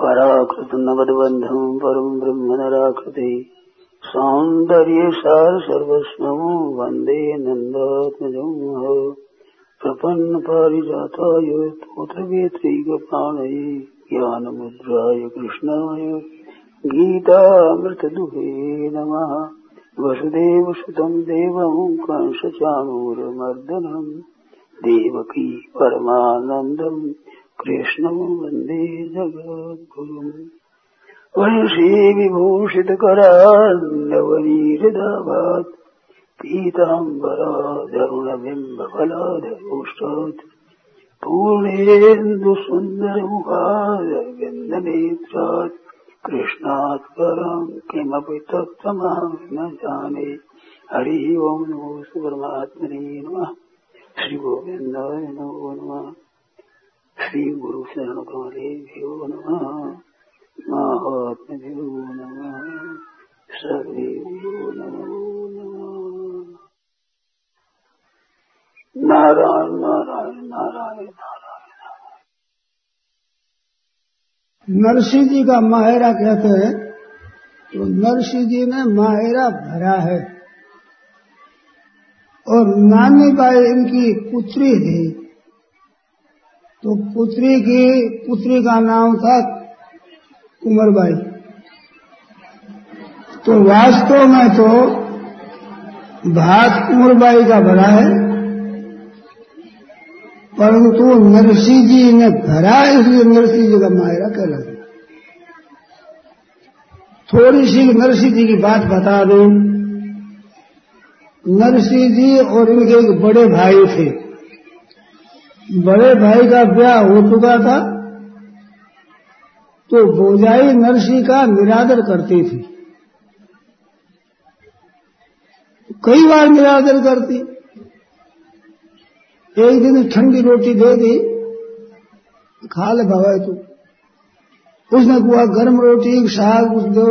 पराकृतनगदबन्धम् परम् ब्रह्म नराकृते सौन्दर्यसार सर्वस्वम् वंदे नन्दात्मजम् प्रपन्नपारिजाताय तोत्रवेत्रैकप्राणये ज्ञानमुद्राय कृष्णाय, गीतामृतदुहे नमः। वसुदेवसुतम् देवम् कंसचाणूरमर्दनम् देवकी परमानन्दम्। कृष्णम् वंदे जगद्गुरुम्। वंशी विभूषितकरान्नवनीहृदाभात् पीताम्बराधरुणबिम्बफलाधरोष्टात् पूर्णेन्दुसुन्दरमुखादविन्दनेत्रात् कृष्णात् परम् किमपि तत्त्वमहं न जाने हरिः ओम् नमो परमात्मने नमः। श्रीगोविन्दाय नमो नमः। श्रीगुरुशरणकमलेभ्यो नमः महात्मभ्यो नमः सर्वेभ्यो नमो नमः नारायण नारायण नारायण नारायण नरसिंह जी का माहेरा कहते हैं तो नरसिंह जी ने माहेरा भरा है और नानी बाई इनकी पुत्री थी। तो पुत्री की, पुत्री का नाम था कुंवरबाई। तो वास्तव में तो भात कुंवरबाई का भरा है, परंतु नरसिंह जी ने भरा इसलिए नरसिंह जी का मायरा कहलाता थोड़ी सी नरसिंह जी की बात बता दूँ। नरसिंह जी और इनके एक बड़े भाई थे। बड़े भाई का ब्याह हो चुका था तो बोजाई नरसिंह का निरादर करती थी। कई बार निरादर करती। एक दिन ठंडी रोटी दे दी खा ले भवा तू। उसने कहा, गर्म रोटी, साग कुछ दो।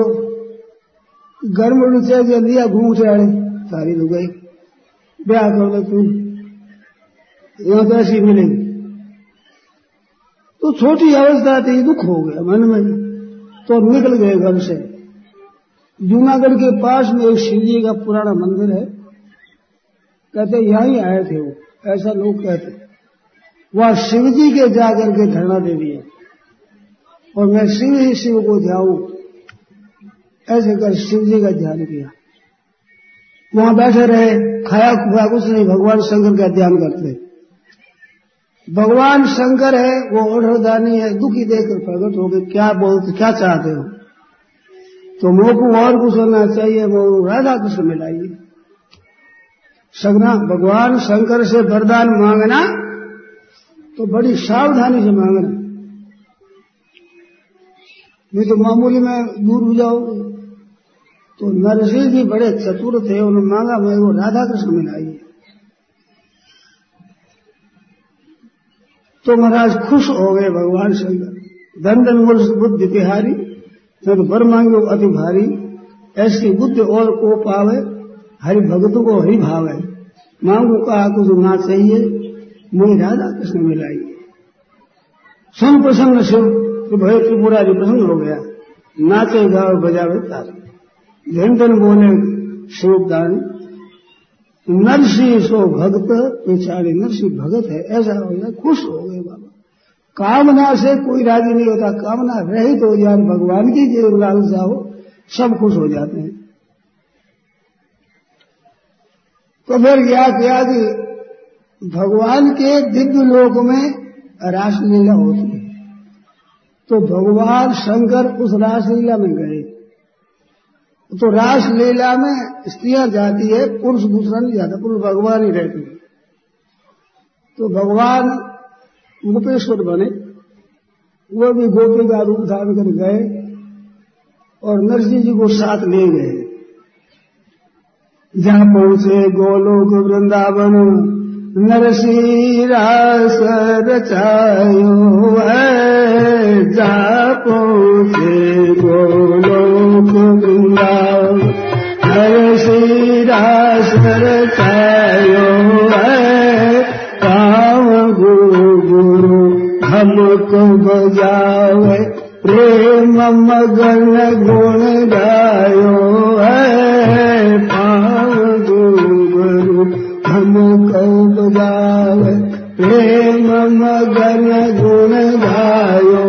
गर्म रोटी चाहिए लिया घूम आड़े सारी हो गई। ब्याह कर दो तू। यहाँ तो ऐसी मिलेगी। तो छोटी अवस्था थी, दुख हो गया मन में। तो निकल गए घर से। जूनागढ़ के पास में एक शिव जी का पुराना मंदिर है। कहते, यहीं आए थे वो। ऐसा लोग कहते। वह शिव जी के जाकर के धरना दे दिया और मैं शिव ही शिव को ध्याऊ। ऐसे कर शिव जी का ध्यान किया। वहाँ बैठे रहे खाया खुआ कुछ नहीं, भगवान शंकर का ध्यान करते। भगवान शंकर है, वो ओढ़दानी है, दुखी देखकर प्रकट हो गए। क्या बोलते, क्या चाहते हो? तो मोह को और कुछ होना चाहिए, वो राधा कृष्ण मिलाइए सगना भगवान शंकर से वरदान मांगना तो बड़ी सावधानी से मांगना। नहीं तो मामूली में दूर हो जाओ। तो नरसिंह जी बड़े चतुर थे, उन्होंने मांगा, मैं वो राधा कृष्ण मिलाइए तो महाराज खुश हो गए भगवान शंकर धन धन मूल बुद्धि तिहारी जब वर मांगे अति भारी, ऐसी बुद्धि और को पावे, हरि भगत को हरि भावे। मांगू कहा कुछ ना चाहिए, मुझे राधा कृष्ण मिलाइए। सुन प्रसन्न शिव तो भय त्रिपुरारी प्रसन्न हो गया। नाचे गाओ, बजावे तार। धन धन बोले शिवदान नरसिंह सो भक्त बेचारे नरसिंह भगत है, ऐसा हो गया, खुश हो गए बाबा। कामना से कोई राज़ी नहीं होता, कामना रहित हो जाए भगवान की जो लालसा हो सब खुश हो जाते हैं। तो फिर क्या किया कि भगवान के दिव्य लोक में रासलीला होती है। तो भगवान शंकर उस रासलीला में गए। तो रास लीला में स्त्रियाँ जाती है, पुरुष दूसरा नहीं जाता, पुरुष भगवान ही रहती हैं। तो भगवान गोपेश्वर बने, वो भी गोपी का रूप धारण कर गए और नरसिंह जी को साथ ले गए। जहाँ पहुँचे गोलो गोलोक वृंदावन नरसिंह रास रचायो है। जहाँ पहुँचे गोलोक वृंदावन नरसिंह रास रचायो है, काम गुरु गुरु हमको बजावे प्रेम गण गायो है पाव गुरु हम कौ गावे प्रेम मगन गुण गायो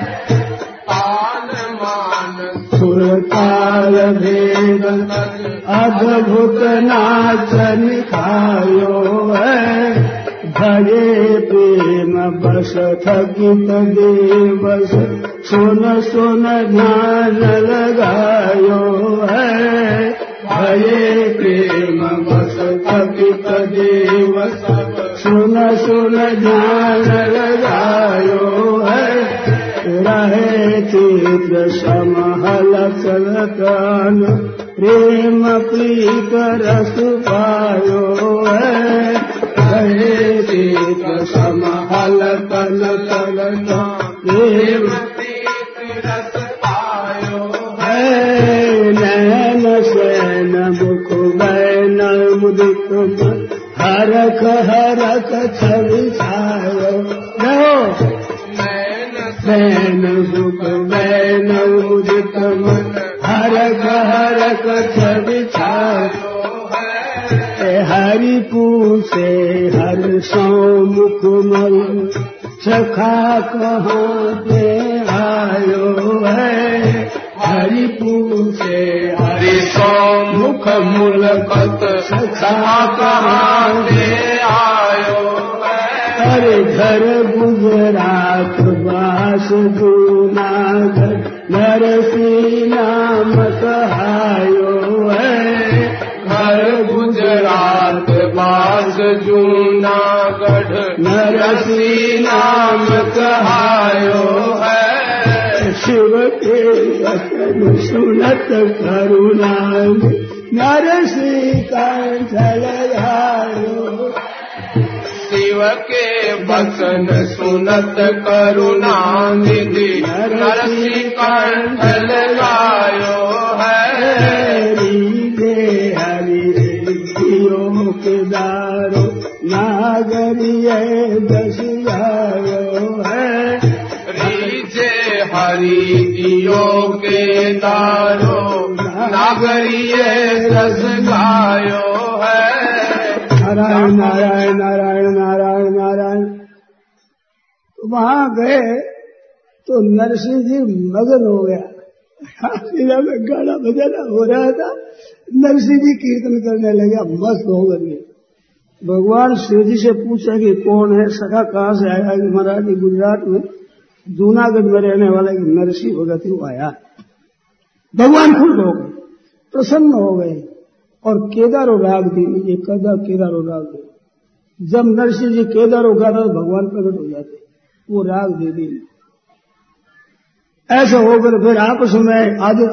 ताल भेद अद्भुत नाच निखायो है। भजे प्रेम बस थकित देवस, सुन सुन ध्यान लगायो है। भये प्रेम बस थकित देवस, सुन सुन ध्यान लगायो है। रहे चित्र समहल चलतन प्रेम प्रीत रस पायो है। रहे चित्र समहल तल तल प्रेम। है नैन सैन मुख बैन मुदित हरख हरख छवि छायो। बैन सुख बैन उदित मन हरख हरख छवि छायो हरि पूछे हर सौ मुख सखा कहाँ पे आयो है। हरि पूछे हरि सौ मुख मुलकत सखा कहाँ से आयो अरे घर गुजरात बास जूनागढ़ नरसी नाम कहायो है। घर गुजरात बास जूनागढ़। नरसी नाम कहायो है। शिव के वचन सुनत करुणा नरसी कंठ लगायो शिव के बसन सुनत करुणा निधि। नरसी कंठल लायो है। रीते हरि धियो मुखदारो नागरिय दस लायो है। रिजे हरि नागरिय दस गायो नारायण नारायण नारायण नारायण नारायण। तो वहाँ गए तो नरसिंह जी मगन हो गया। लीला में गाना बजाना हो रहा था। नरसिंह जी कीर्तन करने लगे मस्त हो गए। भगवान शिव जी से पूछा कि कौन है? सखा कहाँ से आया? कि महाराज गुजरात में जूनागढ़ में रहने वाला एक नरसिंह भगत आया। भगवान खुश हो गए प्रसन्न हो गए। और केदारो राग दी ये कदा केदारो राग दी जब नरसिंह जी केदारो गाता तो भगवान प्रकट हो जाते। वो राग दे दी ऐसा होकर फिर आपस में आदि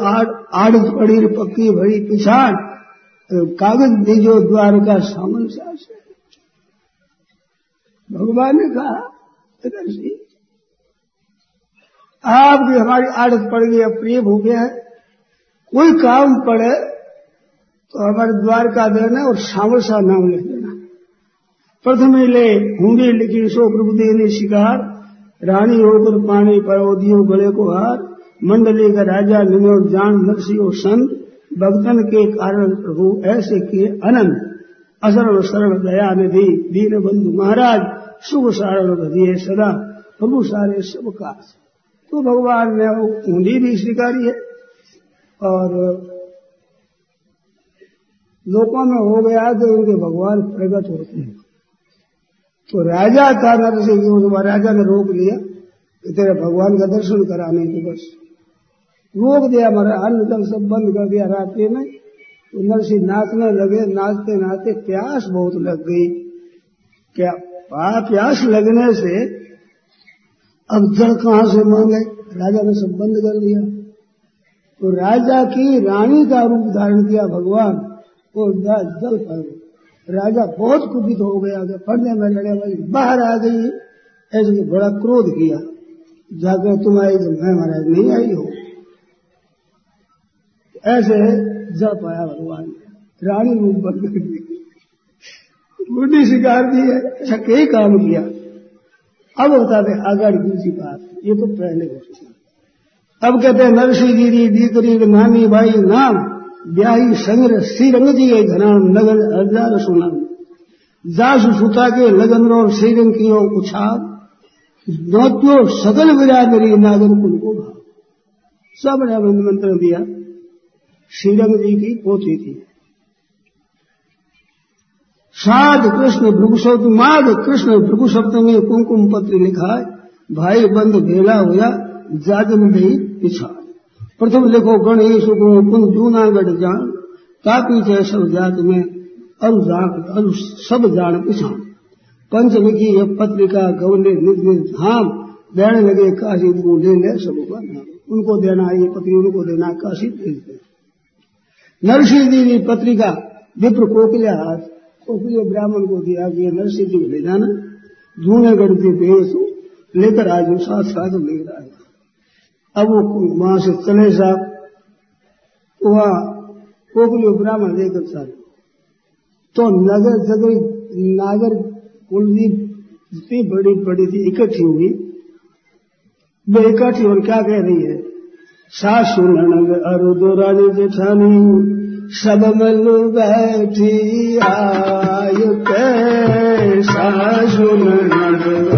आड़ पड़ी, पक्की भरी पिछाड़ कागज़ दीजो द्वारका सामन सास भगवान ने कहा, नरसिंह, आप भी हमारी आदत पड़ गई अब प्रिय हो गया है। कोई काम पड़े तो हमारे द्वारका देना और सावर सा नाम लिख देना प्रथम ले हुंडी लिखी सो प्रभु ने शिकार। रानी होकर पानी परोदियो गले को हार। मंडली का राजा निनो जान नरसिंह संत। भक्तन के कारण प्रभु ऐसे किए अनंत। असरण सरल दया निधि दीन बंधु महाराज, शुभ सारण बधिये सदा। प्रभु सारे सब काज। तो भगवान ने ऊंडी भी स्वीकारी है। और लोकों में हो गया तो उनके भगवान प्रकट होते हैं। तो राजा था नरसिंह राजा ने रोक लिया कि तेरे भगवान का दर्शन कराने की बस। रोक दिया हमारा अन्न जल सब बंद कर दिया रात्रि में। तो नरसिंह नाचने लगे, नाचते नाचते प्यास बहुत लग गई। क्या प्यास लगने से अब जल कहाँ से मांगे? राजा ने सब बंद कर दिया। तो राजा की रानी का रूप धारण किया भगवान। वो जल पर राजा बहुत कुपित हो गया कि पढ़ने में लड़े वाली बाहर आ गई। ऐसे बड़ा क्रोध किया। जाकर तुम आई तो मैं महाराज नहीं आई हो। ऐसे जल पाया भगवान। रानी रूप गई बुढ़ी शिकार दी है अच्छा कई काम किया। अब होता है आगर दूसरी बात। ये तो पहले हो अब कहते हैं नरसी दीदी दीकरी नानी बाई नाम। ब्याही संग्र श्रीरंग जी घनाम नगर हज़ार सुनाम जासु सुता के लगन और श्रीरंग की उछाल। नौत्यो सकल बिरादरी नागर कुल को भाव सबने निमंत्रण दिया। श्रीरंग जी की पोती थी। साध कृष्ण भृगु माघ कृष्ण भृगु सप्तमी कुमकुम पत्र लिखा भाई बंद भेला हुआ जागन गई पिछा प्रथम लिखो गणेश कुंद जूनागढ़ जान तापी थे सब जात में अरु अरु सब जान पिछाण पंच लिखी है पत्रिका, गवने निज निज धाम देने लगे, काशी को ले ले सब उनको देना, ये पत्री उनको देना, काशी भेज दे नरसिंह जी पत्रिका, विप्र कोकिला हाथ उसलिए ब्राह्मण को दिया, कि नरसिंह जी ले जाना। जूनागढ़ के भेज लेकर आज साथ साथ लेकर आया अब वो वहाँ से चले साहब वहाँ कोकली ब्राह्मण लेकर चले। तो नगर जगह नागर कुलदीप जितनी बड़ी बड़ी थी, इकट्ठी हुई। वो इकट्ठी और क्या कह रही है? सासु ननग अरु दो रानी जेठानी सब मल बैठी आय सासु ननग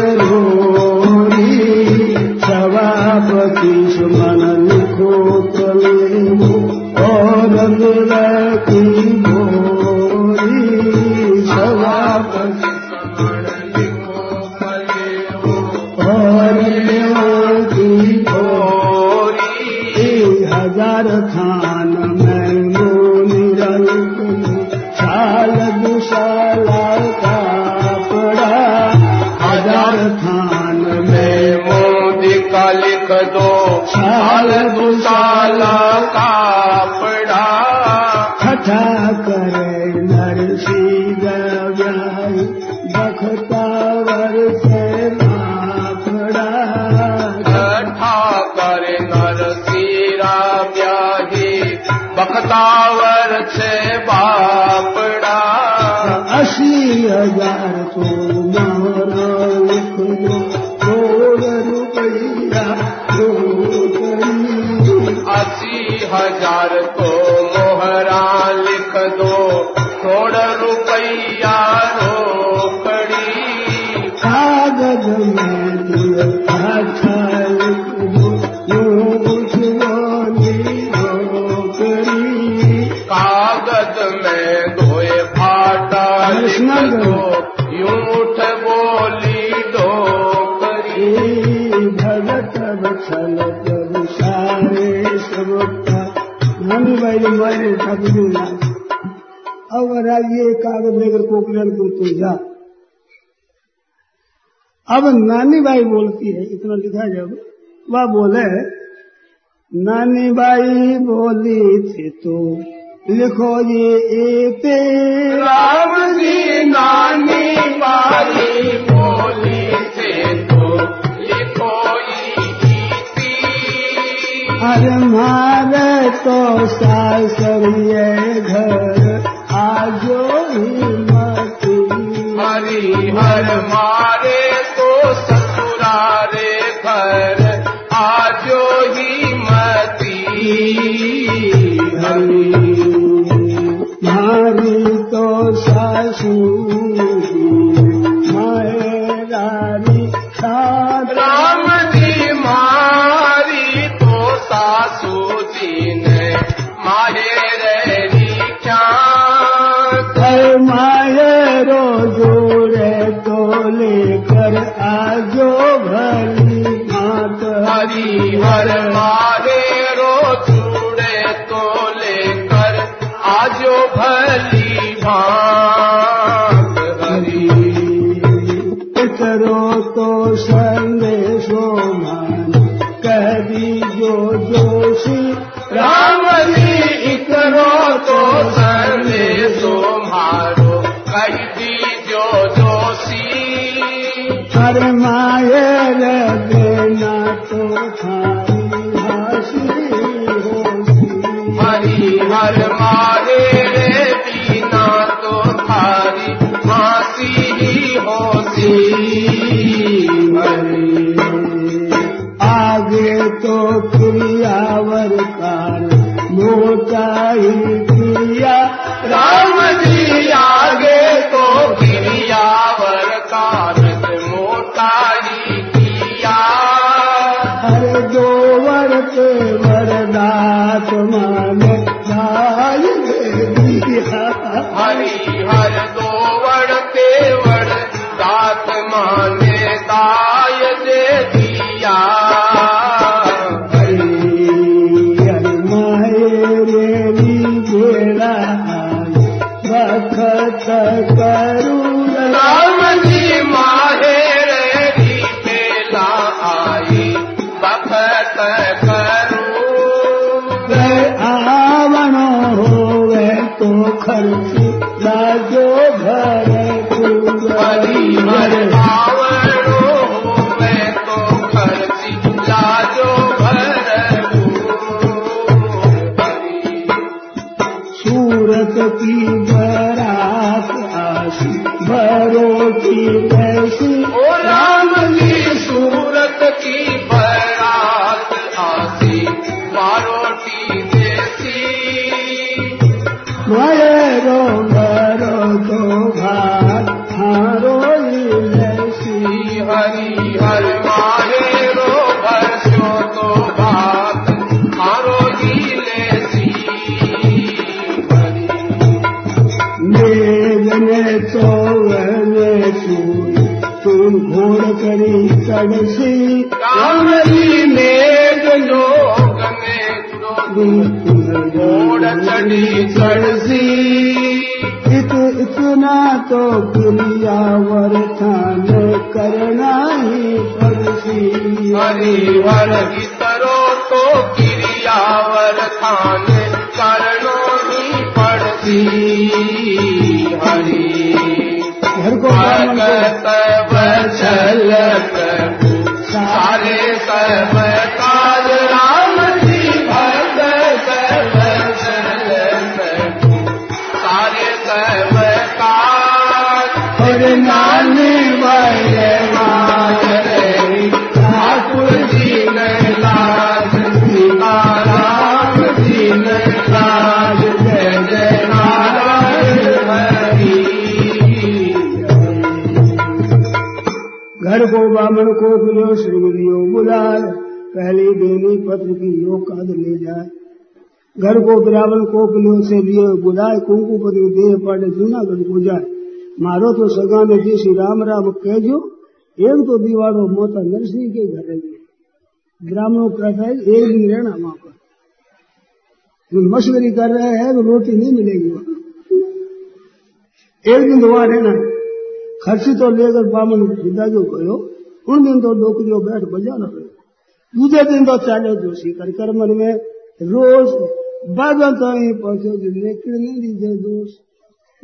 साल गुसाला का पड़ा छठा करे नरसी गई बखतावर से कागज़ लेकर कोकलन को तो जा अब नानी बाई बोलती है इतना लिखा जब वह बोले नानी बाई बोली थी तो लिखो ये एते राम जी नानी बारी बोली से तो लिखो। अरे मारे तो सासरिए घर जो हि मरि भर मा ससुरा भर आजो हि मती। मैं रानी सा भली मेघने चौवने सूर तुम घोड़ करी चढ़सी राम मेघ में घोड़ चढ़ी चढ़सी इत इतना तो क्रियावर थान करना ही पड़सी हरि हर इतरो तो क्रियावर थान करणो ही हरि घर बामन को खुलो श्रीमदियो बुलाए, पहली देनी पत्र की योग काद ले जाए। घर को ब्राह्मण को खुलो से लिए बुलाए कुंकु पत्र देह पड़े जूनागढ़ को जाए। मारो तो सगा में जी श्री राम राम कहजो एक तो दीवारो मोता नरसिंह के घर रहेंगे ब्राह्मणों कहता है एक दिन रहना वहाँ पर। जो मशवरी कर रहे हैं तो रोटी नहीं मिलेगी वहाँ। एक दिन तो वहाँ रहना खर्ची तो लेकर बामन विदा जो उन दिन तो डोकरियो बैठ बजाना पड़े दूसरे दिन तो चाले जोशी कर कर मन में रोज बागन तो ही पहुंचो लेकिन नहीं दीजिए दोष।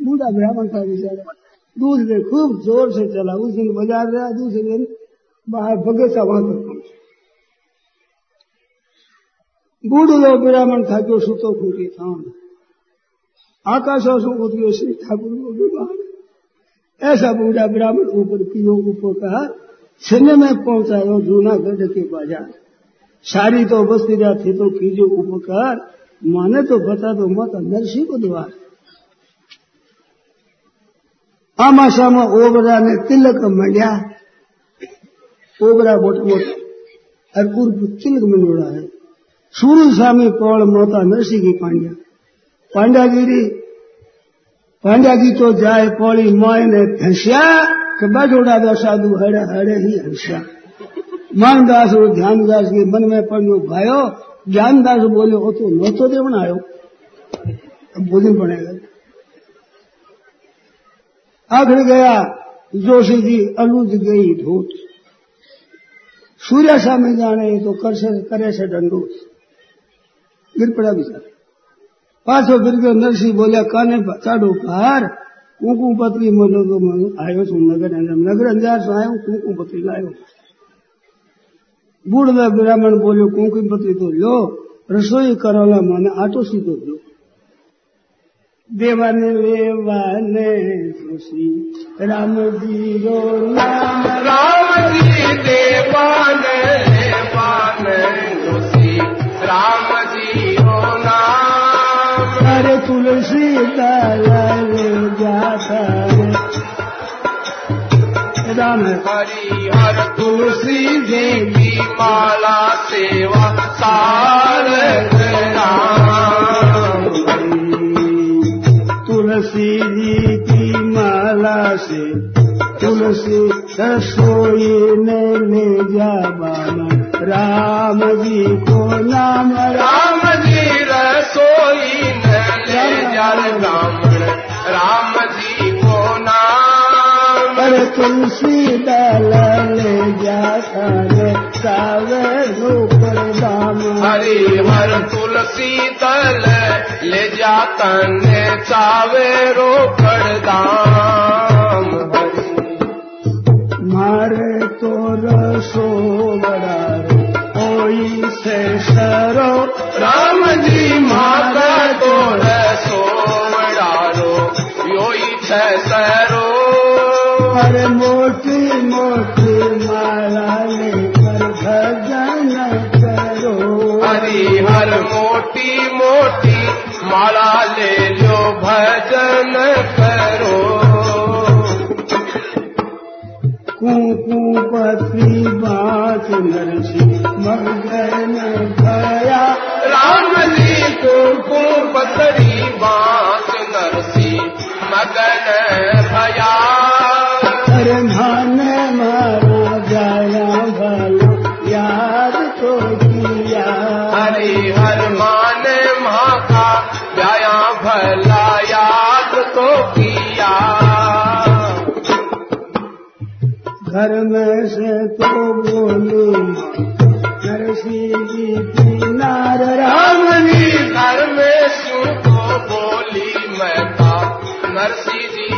बूढ़ा ब्राह्मण था बेचारा। दूसरे खूब ज़ोर से चला। उस दिन बाज़ार रहा दूसरे दिन बाहर बगीचा वहाँ तक पहुँचे। बूढ़ो ब्राह्मण था जो सुतो खूटी था आकाशों ठाकुर को विवाह ऐसा बूढ़ा ब्राह्मण ऊपर कियो ऊपर कहा छिन्न में पहुँचा हूँ जूनागढ़ के बाज़ार। सारी तो बस्ती थी तो कीजिए उपकार, माने तो बता दो माता नरसी को द्वार। आमाशा में ओबरा ने तिलक मंडिया। ओबरा बोट बोट, अरकुर तिलक मंडोड़ा है। सूर्य स्वामी पौल माता नरसी की पांड्या। पांड्यागिरी पांड्यागी तो जाए, पौड़ी माए ने धसिया। कब्बा जोड़ा साधु हरे हरे ही हर्षा। मानदास और ध्यानदास के मन में पढ़ियो भायो, ज्ञानदास बोले हो तो लो तो देव बनायो। अब भोजन बनेगा। आखिर गया, जोशी जी अलूज गई धूत। सूर्य सामने जाने तो कर से, करे से दंडूत गिर पड़ा बिचार। पास गिर गयो नरसिंह बोले काने चाडो पार कुंकू पत्री मोलो तो आयो नगर नगर अंजार सो आयो कुंकू पत्री लायो बूढ़ ब्राह्मण बोलो कुंकू पत्री तो लो रसोई करोला माने आटो सीधो लो देवान लेवान खुशी राम जी रो राम जी देवान लेवान खुशी राम जी रो नाम अरे तुलसी दया राम हरि हर तुलसी की माला सेवा राम तुलसी जी की माला से तुलसी रसोई ने ले जा बाना राम जी को नाम राम राम जी रसोई न ले राम जी को नाम पर तुलसी दल ले जा सारे सावे रूप दाम हरि हर तुलसी दल ले जा जातन सावे रोकड़ दाम हरि मारे तो रसो अरे मोटी मोटी माला लेकर भजन करो। हरि हर मोटी मोटी माला ले लो भजन करो। कुकू पत्री बात नरसी मगन भया। राम जी को को पतरी बात नरसी मगन भया। माने मारा जाया भलो याद तो किया। हरि हर मान माँ का व्याया भला याद तो किया। घर में से तो बोली नरसी जी की नार राम राम घर में सू को बोली मैं था नरसी जी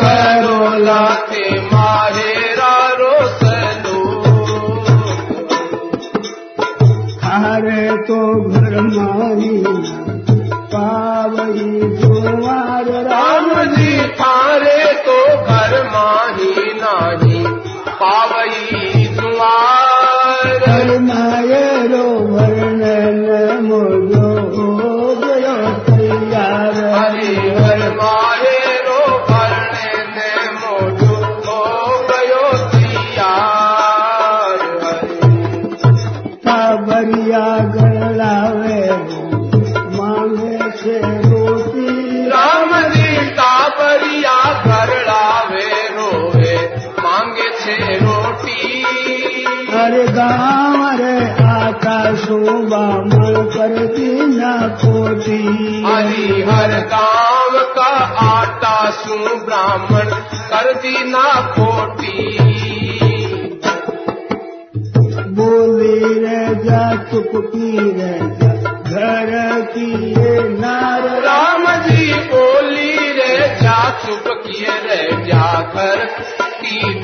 करोल कर ना खोटी। बोली रे जा चुपकी रे जा घर की ये नार। राम जी बोली रे जा चुपकी रे जा कर की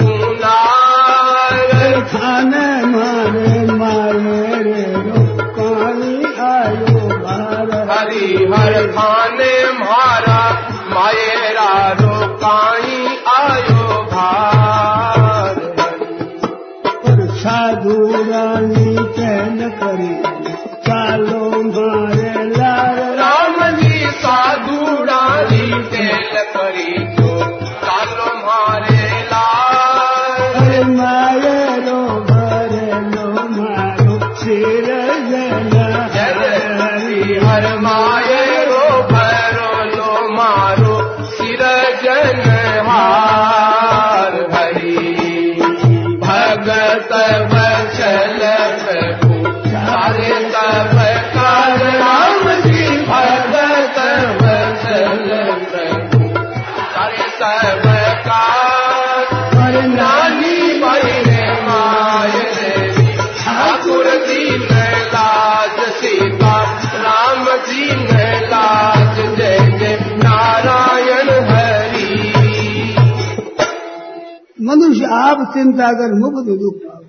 चिंता कर मुक्त दुख पाओ।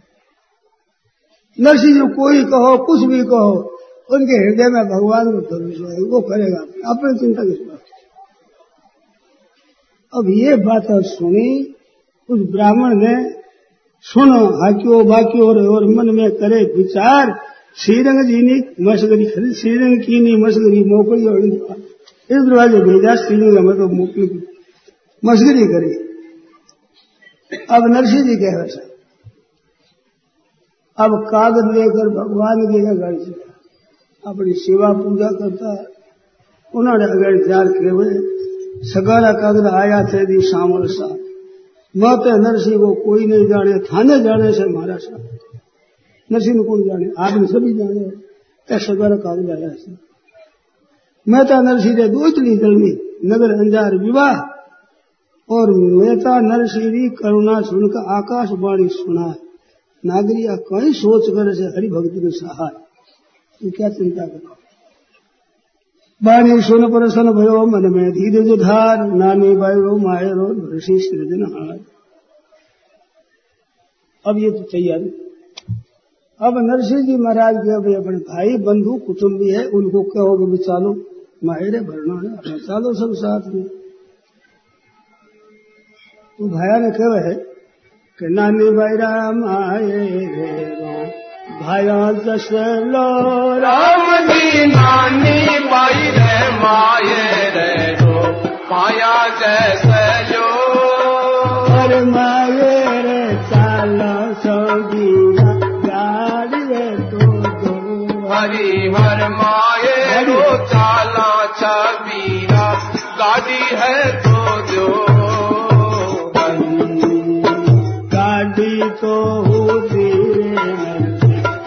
नरसिंह जी कोई कहो कुछ भी कहो उनके हृदय में भगवान को प्रवेश है वो करेगा अपने चिंता किस बात अब ये बात सुनी उस ब्राह्मण ने सुनो हाकियो बाकियो और, और मन में करे विचार श्रीरंग जी ने मसगरी खरीद श्रीरंग की नहीं मसगरी मोकली और इस दरवाजे भेजा श्रीरंग में तो मोकली। की मसगरी करी। अब नरसिंह जी कह रहे हैं अब कागज़ लेकर भगवान के से अपनी सेवा पूजा करता है। उन्होंने अगर जार के हुए सगारा कागज़ आया थे दी शामल सा मत नरसिंह को कोई नहीं जाने, थाने जाने से महाराज साहब। नरसिंह कौन जाने? आपने सभी जाने। क्या सगारा कागज़ आया से तो नरसिंह ने दो इतनी जल्दी नगर अंजार विवाह और मेहता नरसिंह करुणा सुनकर आकाशवाणी सुना। नागरिया कहीं सोच कर से हरि भक्ति में सहाय। तू क्या चिंता करो बाणी सुन प्रसन्न भयो, मन में धीरज धार। नानी बायो, मायरो ऋषि सृजन हार अब ये तो तैयारी। अब नरसिंह जी महाराज के अब अपने भाई, बंधु, कुटुंबी है, उनको कहोगे भी चालो, मायरे भरना है चालो सब साथ में। तो भाया ने कहे है कि नानी बैरा माये रे रो। भाया जस लो राम जी नानी बाई रे माये रे। रो माया जैसे जो और माये रे चालो सौदिया गाड़ी रे तो दो। हरि हर माये रो चाला छबीरा गाड़ी है तो जो तो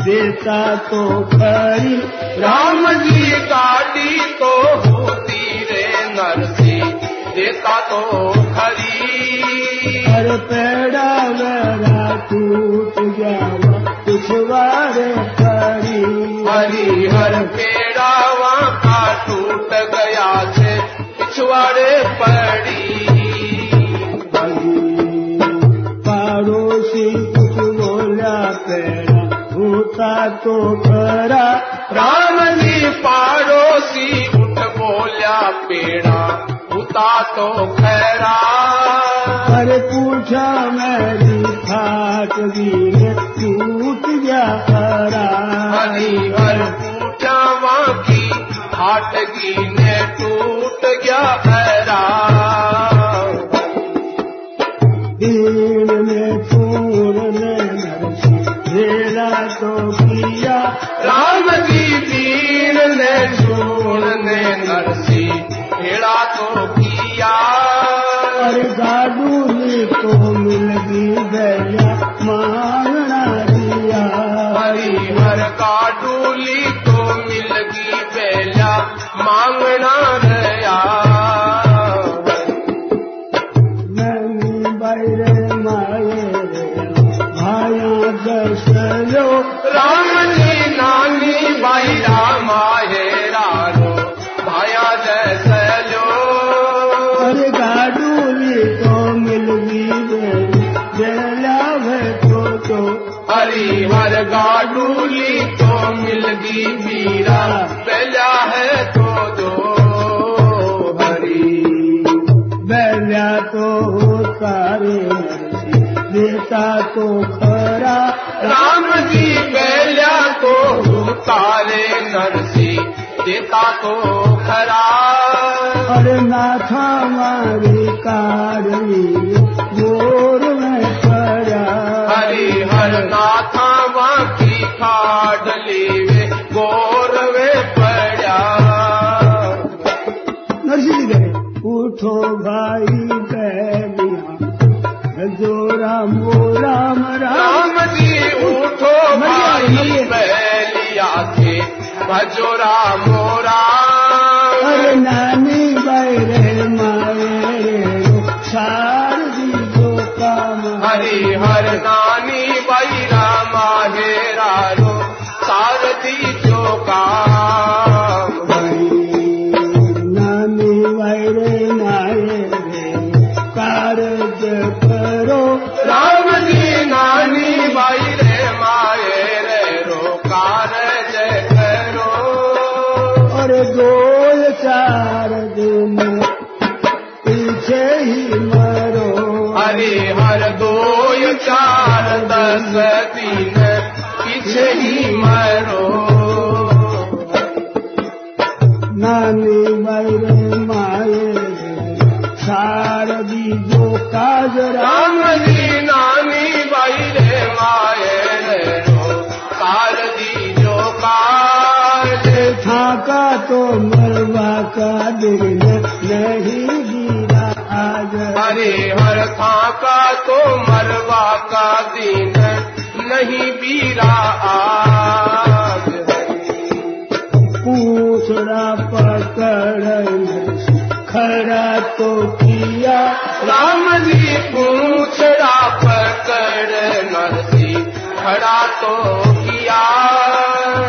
देता तो खरी राम जी गाड़ी तो होती रे नरसी देता तो खरी हर पेड़ा मेरा टूट गया कुछ तो खरा राम जी पाड़ोसी उठ बोलिया पेड़ा उता तो खैरा। अरे पूछा मेरी खाट गिरे टूट गया खरा हरि हर की हाट की ने टूट गया खैरा खरा नाथा ज़ोर में पड़ा हरि हर नाथा वाकी खाडली वे गोरवे पड़ा। नरसिंह जी उठो भाई बहनिया जो राम राम राम जी उठो भाई बैलिया भजो रामो राम नानी बैरे मारे शारदी जो काम। हरि नानी बैरा माहेरा रो सारथी जो काम। थाका तो मरवा का दिन नहीं बीरा आज पूछड़ा पकड़ खड़ा तो किया। राम जी पूछड़ा पकड़ नरसी। खड़ा तो किया।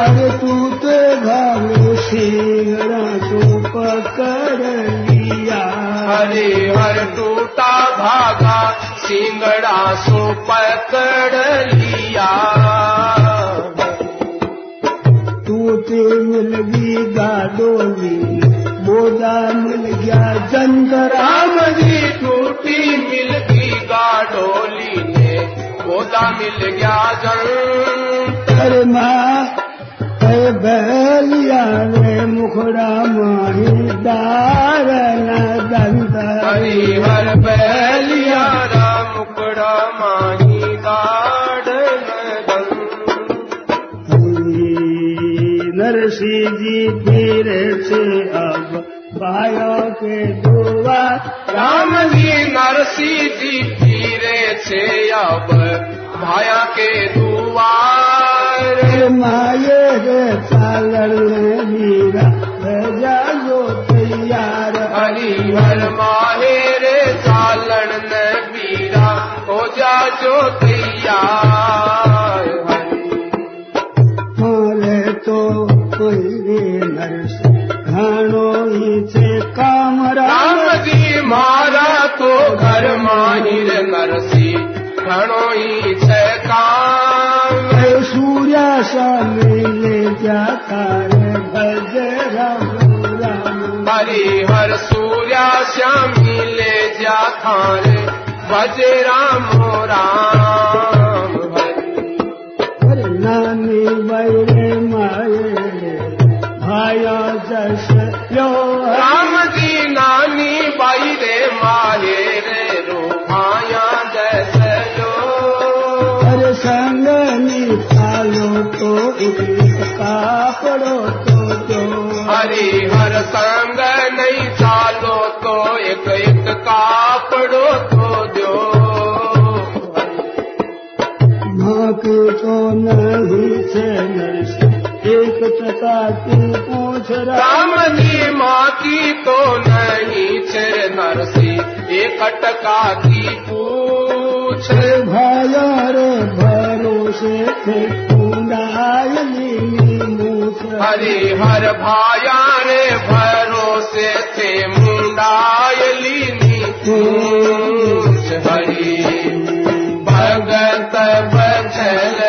अरे तू तो घाव सिंगड़ा तो पकड़ लिया। हरे हर टूटा धागा सिंगड़ा सो पकड़ लिया। टूटे मिल गई गाडोली बोदा मिल गया जंतरा जी टूटी मिल गई गाडोली ने गोदा मिल गया अरे माँ अरे बैलिया ने मुखड़ा माही डार दंत। हरि हर बैलिया राम मुकड़ा माही नरसी जी फिर से अब भाइयों के दुआ। राम जी नरसी जी पीरे छे अब भाया के दुआर माये श्यामी ले जा थारे भजे राम राम। बैरे भाया जस यो राम जी नानी बाई रे माहे रे रो भाया जैसे जो। अरे संग निकालो तो कापड़ो तो जो हरि हर संग नहीं चालो तो एक एक नहीं से एक टका की पूछ राम जी माँ की तो नहीं छिर नरसी एक टका की पूछ। भाया रे भरोसे थे कुंडायली मूछ हरि हर भाया रे भरोसे थे मुंडायली पूछ हरि भगत बचल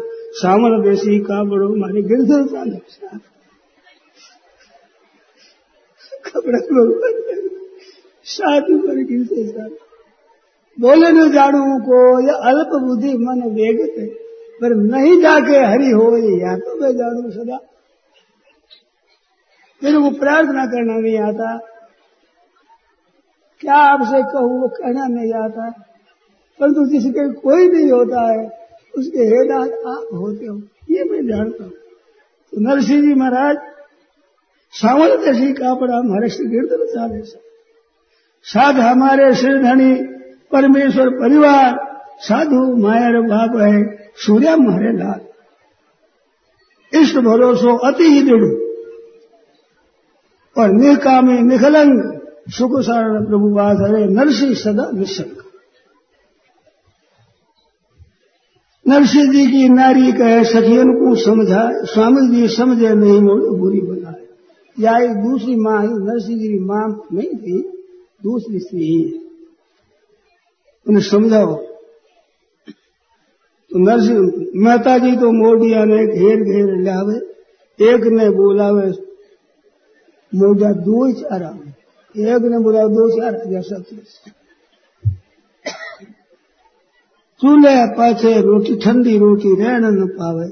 सामल देसी का बड़ो मारे गिरधर कपड़ा भगवान साधु पर गिरते चाल बोले न जाड़ू को, या अल्प बुद्धि मन वेगत पर नहीं जाके हरि हो, या तो मैं जाड़ू सदा। मेरे को प्रार्थना करना नहीं आता। क्या आपसे कहूँ, वो कहना नहीं आता। परंतु जिसके कोई नहीं होता है उसके हेदात आप होते हो। ये मैं जानता हूँ। तो नरसिंह जी महाराज सावल जैसी कापड़ा हमारे श्री गिरधर चाले साध हमारे श्रीधनी परमेश्वर परिवार, साधु मायर बाप है, सूर्या मारे लाल। इष्ट भरोसो अति ही दृढ़। और निकामी निखलंग सुख सारण प्रभु बात है नरसिंह सदा निशंक। नरसिंह जी की नारी कहे सखियन को समझाए स्वामी जी समझे नहीं बुरी बनाए। या एक दूसरी माँ ही नरसिंह जी की माँ नहीं थी, दूसरी स्त्री ही उन्हें समझाओ। तो नरसिंह मेहता जी तो मोडिया ने घेर घेर लावे, एक ने बोलावे, मोजा दो चारा एक ने बोला दो चार जैसा चूल्हे पाछे रोटी ठंडी रोटी रहने न पावे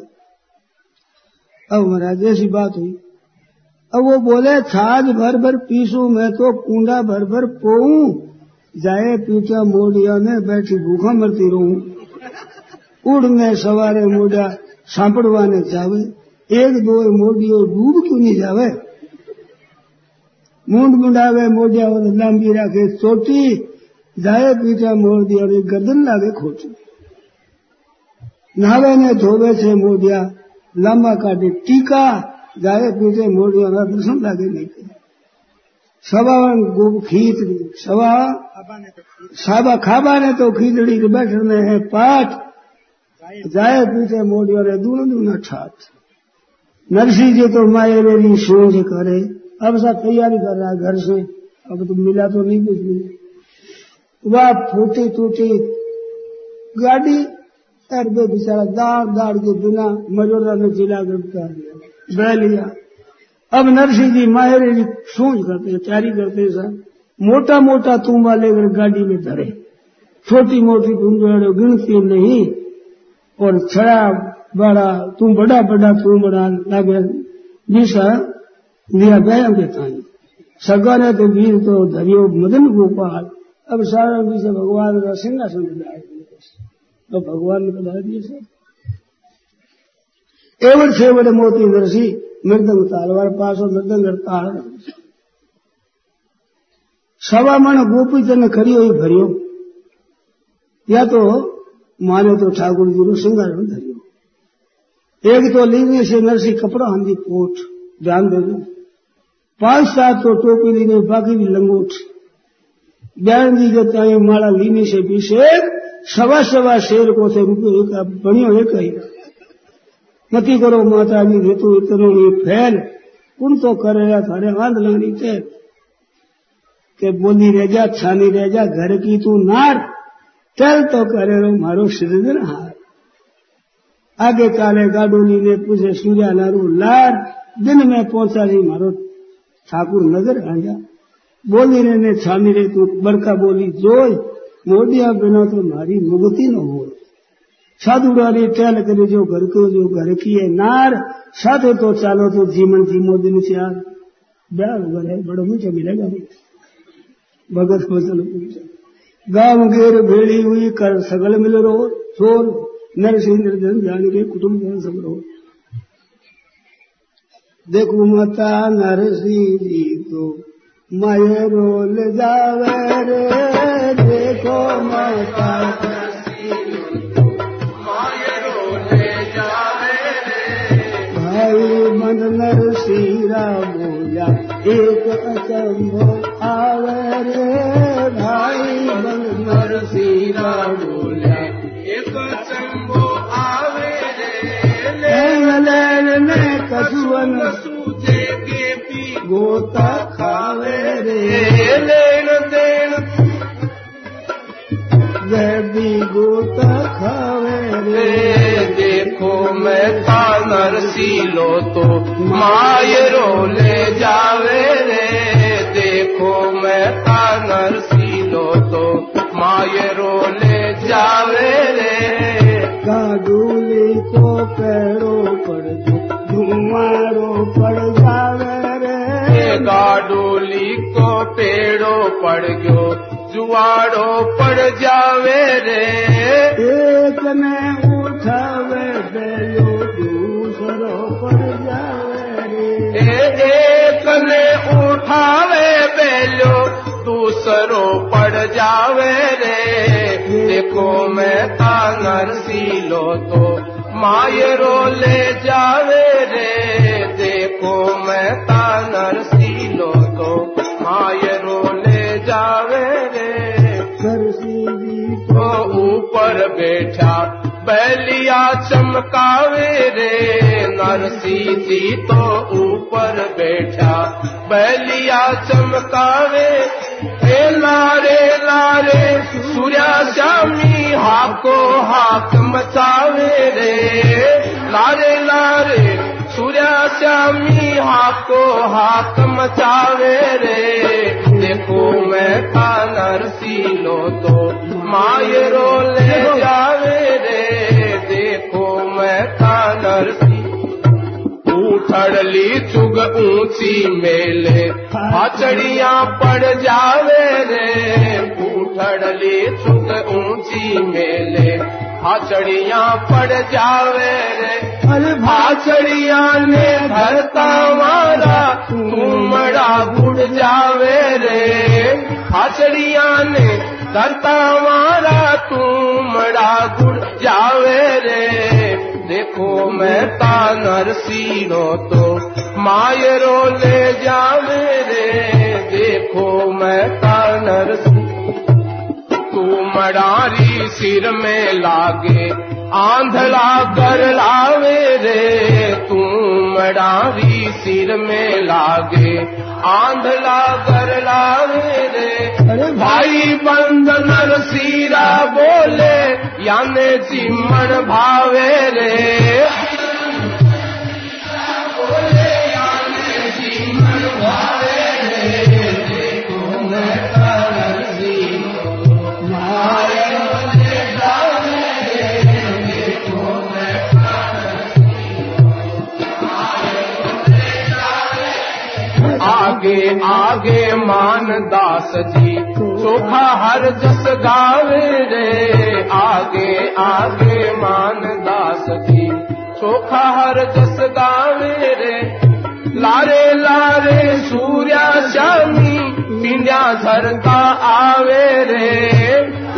अब महाराज ऐसी बात हुई अब वो बोले छाछ भर भर पीसू मैं तो कूंडा भर भर पोऊ जाए पीछा मोडिया ने बैठी भूखा मरती रहूँ उड़ने सवारे मोडिया सांपड़वाने जावे एक दो मोडियो डूब क्यों नहीं जावे मूंड मुंडावे मोडिया और लांबी राखे चोटी जाए पीछे मोड़ दिया और गर्दन लागे खोच नहावे ने धोबे से मोड़ दिया लंबा काटे, टीका, जाए पीछे मोड़ दिया और दर्शन लागे नहीं किया सवा गुब खींचड़ी सवा साबा खाबा ने तो खींचड़ी के बैठने हैं, पाठ। जाए पीछे मोड़ दिया और दून दूना छात नरसिंह जी तो माए मेरी सोच करे। अब सब तैयारी कर रहा है घर से। अब तुम मिला तो नहीं कुछ भी वह फूटी टूटी गाड़ी और वो बेचारा दाड़ दाड़ के बिना मजोरा ने जिला कर बह लिया। अब नरसिंह जी माहिर जी सोच करते तैयारी करते सर। मोटा मोटा तुम्बा लेकर गाड़ी में धरे। छोटी मोटी तुम्बे गिनती नहीं, और छड़ा बड़ा, तुम बड़ा बड़ा तुम बड़ा लगे जिसा लिया गया सगा ने तो वीर तो धरियो मदन गोपाल। अब सारा विषय भगवान का सिंहासन लाए तो भगवान ने बता दिए सर एवं छह बड़े मोती नरसी, मृदंग तालवार पास और मृदंग ताल सवा मन गोपी जन खड़ी हुई भरियो। या तो माने तो ठाकुर जी नो सिंगार धरियो। एक तो लीने से नरसी कपड़ा हंदी कोट ध्यान देना। पाँच सात तो टोपी लीने बाकी भी लंगोट। बयान जी जता माला लीने से पीछे सवा सवा शेर को से रुपये का बनियो एक ही मती करो माता जी हेतु इतनो ये फैल। कुन तो करे थारे आंध लगनी थे के बोली रह जा, छानी रह जा, घर की तू नार। चल तो करे रो मारो सृजन हार। आगे काले गाडोली ने पूछे, सूर्या नारू, लार, दिन में पहुँचा नहीं मारो, ठाकुर नज़र आ जा। ने छानी रे तू बड़का बोली जोई मोडिया बिना तो मारी मुगति न हो साधुडारी टेल करे जो घर को जो घर की है नार साधे तो चालो तो जीवन जीमो दिन से यार ब्याह वगैरह है बड़ा मुझे मिलेगा भगत फ़सल गाँव घेर भेड़ी हुई कर सगल मिल रो छोर नर सिंह निर्जन जान के कुटुंब जन सब रो देखो माता नरसिंह जी तो माये रोल जावे रे, देखो माता। भाई मन नर सीरा एक अचंभो आवे रे। भाई मन नर सीरा बोला एक चंबो आवे रे। नैन नैन कछुअन गोता खावे रे। लेन देन। जय दूत खावे रे। रे देखो मैं था नरसीलो तो मायरो ले जावे रे। देखो मैं था नरसीलो तो मायरो ले जावे रे। गाडूली को पैरो पड़ जो धुमारो पड़ जावे रे गाडोली को पेड़ो पड़ गयो जुआड़ो पड़ जावे रे। एक ने उठावे बेलो दूसरो पड़ जावे रे। एक ने उठावे बेलो दूसरो पड़ जावे रे। देखो मैं था नरसीलो तो मायरो ले जावे रे। देखो मैं था बैठा, बैलिया चमकावे रे नरसी तो ऊपर बैठा। बैलिया चमकावे हे लारे लारे, सूर्या श्यामी हाको हाक मचावे रे। लारे लारे, सूर्या श्यामी हाको हाक मचावे रे। देखो मैं था नरसीलो तो। मायरो ले जावे रे। उठड़ली चुग ऊँची मेले। हाचड़िया पड़ जावे रे, उठड़ली चुग ऊँची मेले। हाचड़िया पड़ जावे रे अरे भाचड़िया ने भरता मारा, तुमड़ा गुड़ जावे रे। भाचड़िया ने धरता मारा, तुमड़ा गुड़ जावे रे। देखो मैं तानर सीनो तो मायरो ले जा मेरे। देखो मैं तानर तू मडारी सिर में लागे, आंधला कर लावे रे तू मडारी सिर में लागे आंधला कर लावे रे। भाई बंद नरसीरा बोले याने चिमण भावे रे। बोले भावे रे आगे आगे मान दास जी। चोखा हर जस गावे रे। आगे आगे मान दास जी। चोखा हर जस गावे रे। लारे लारे सूर्या श्यामी, पिंड्या झरता आवे रे।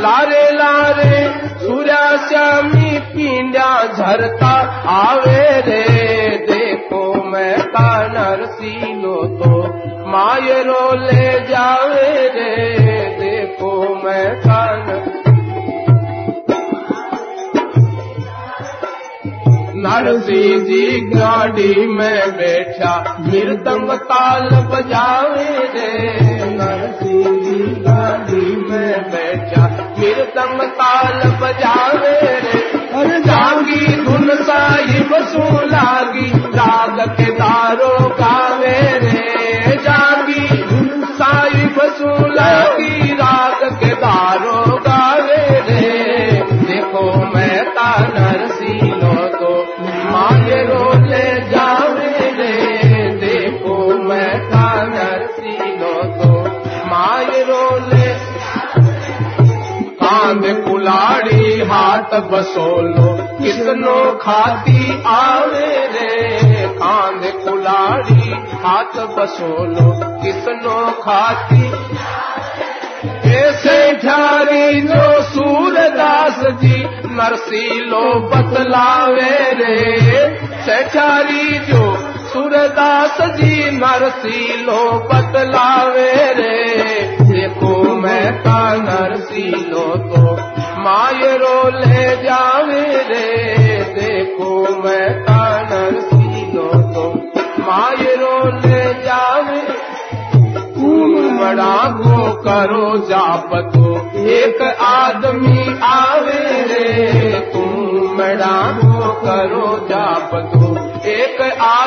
लारे लारे सूर्या श्यामी, पिंड्या झरता आवे रे। देखो मैं का नरसीलो तो मायरो ले जावे रे, देखो मैं का नर- नरसी जी गाड़ी में बैठा मृदंग ताल बजावे रे। नरसी जी गाड़ी में बैठा मृदंग ताल बजावे रे। जागी धुन साहिब सू लागी, राग के दारो हाथ बसोलो कितनो खाती आवे रे कांद कुलाड़ी, हाथ बसोलो। कितनो खाती ऐसे ठारी जो सूरदास जी, नरसीलो बतलावे रे। सेठारी जो सूरदास जी, नरसीलो बतलावे रे। देखो मैं का नरसीलो तो मायरो ले जावे रे, देखो मैं का नरसीलो तो। मायरो ले जावे बड़ा को करो जाप तो एक आदमी आवे रामड़ा को करो जाप दो एक आदमी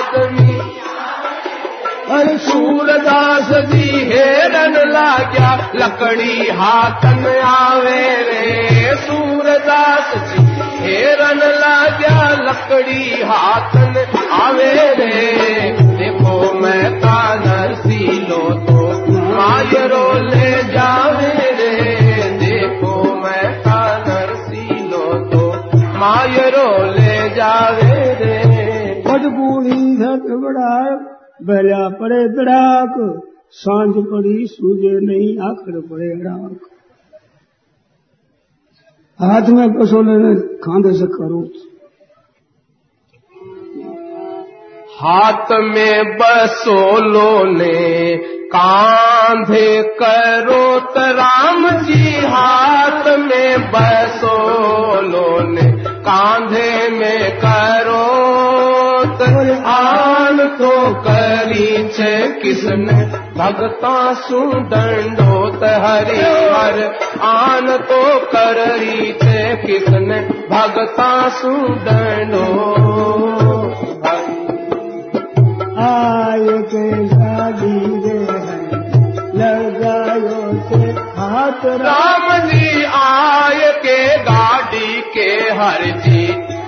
सूरदास जी हेरन लाग्या, लकड़ी हाथन आवे रे। सूरदास जी हेरन लाग्या, लकड़ी हाथन आवे रे। देखो मैं का नरसीलो तो मायरो ले जावे रे। देखो मैं का नरसीलो तो मायरो ले जावे रे। पटपूरी धत बड़ा भल्या पड़े दड़ाक, साँझ पड़ी सूझे नहीं आखिर पड़े अड़ाक हाथ में कसोले ने खांदे से करो हाथ में बसोलो ने कांधे करो त राम जी हाथ में बसोलो ने कांधे में करो आन तो करी छे किसने। भगता सु दंडोत हरि हर। आन तो करी छे किसने। भगता सु दंडो आय के शादी रे लगायो से हाथ राम जी आय के गाड़ी के हर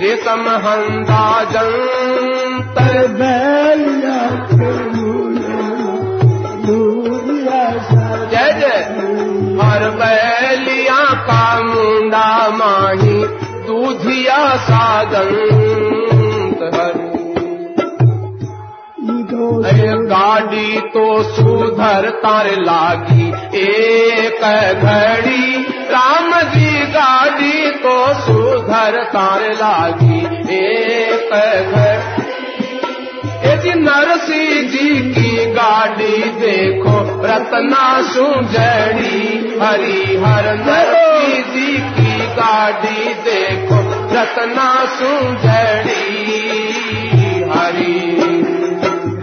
रेशम हंदा जंतर बैलिया जय जय। हर बैलिया का मुंडा माही दूधिया सादंत हर गाड़ी तो सुधर तार लागी एक घड़ी राम जी गाड़ी तो सुधर तार लागी, एक जी नरसी जी की गाड़ी देखो रत्ना सुजड़ी हरि हर नरसी जी की गाड़ी देखो रत्ना सुजड़ी हरि।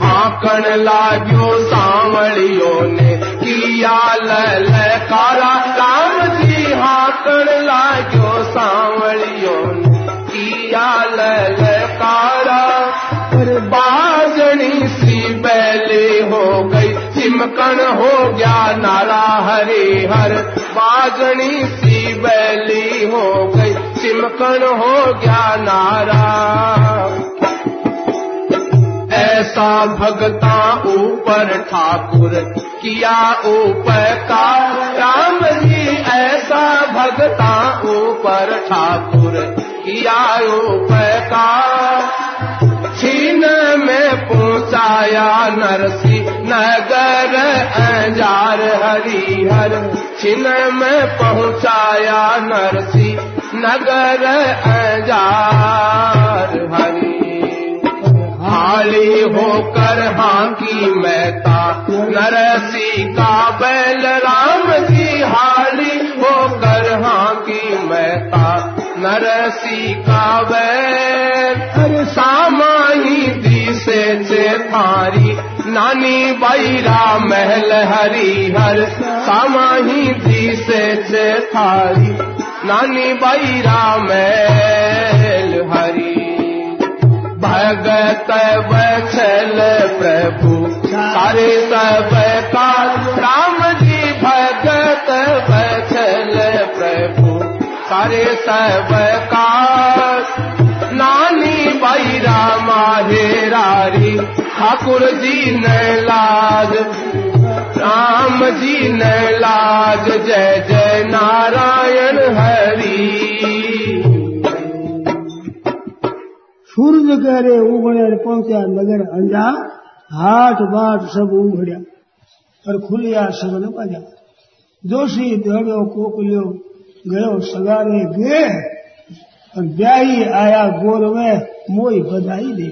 आकण लाग्यो सांवलियो ने किया ललकारा राम जी हाकण लाग्यो सांवलियो ने किया ललकारा। बाजनी सी बैले हो गई, चिमकन हो गया नारा हरे हर बाजनी सी बैली हो गई, चिमकन हो गया नारा। ऐसा भगता ऊपर ठाकुर किया उपकार। राम जी ऐसा भगता ऊपर ठाकुर किया उपकार। छीन में पहुँचाया नरसी नगर अंजार हरिहर। छिन में पहुँचाया नरसी नगर अंजार हरि हाली होकर हाकी मैता, नरसी का बैल राम जी हाली होकर हाकी मैता, नरसी का बैल। सामाही दिसे से थारी, नानी बैरा महल हरी हर सामाही दी से थारी, नानी बैरा महल हरी भगत बचल प्रभु। सारे सब का राम जी भगत बचल प्रभु। सारे सब का नानी बैरा माहेरारी ठाकुर जी ने लाज। राम जी ने लाज, जय जय नारायण हरी। सूरज करे उगणे पहुँचा नगर अंजा हाट बाट सब उघड़िया और खुलिया सगन बजा जोशी दौड़ो कोकलियो गयो सगारे गे, और ब्याही आया गोर में मोई बधाई दे।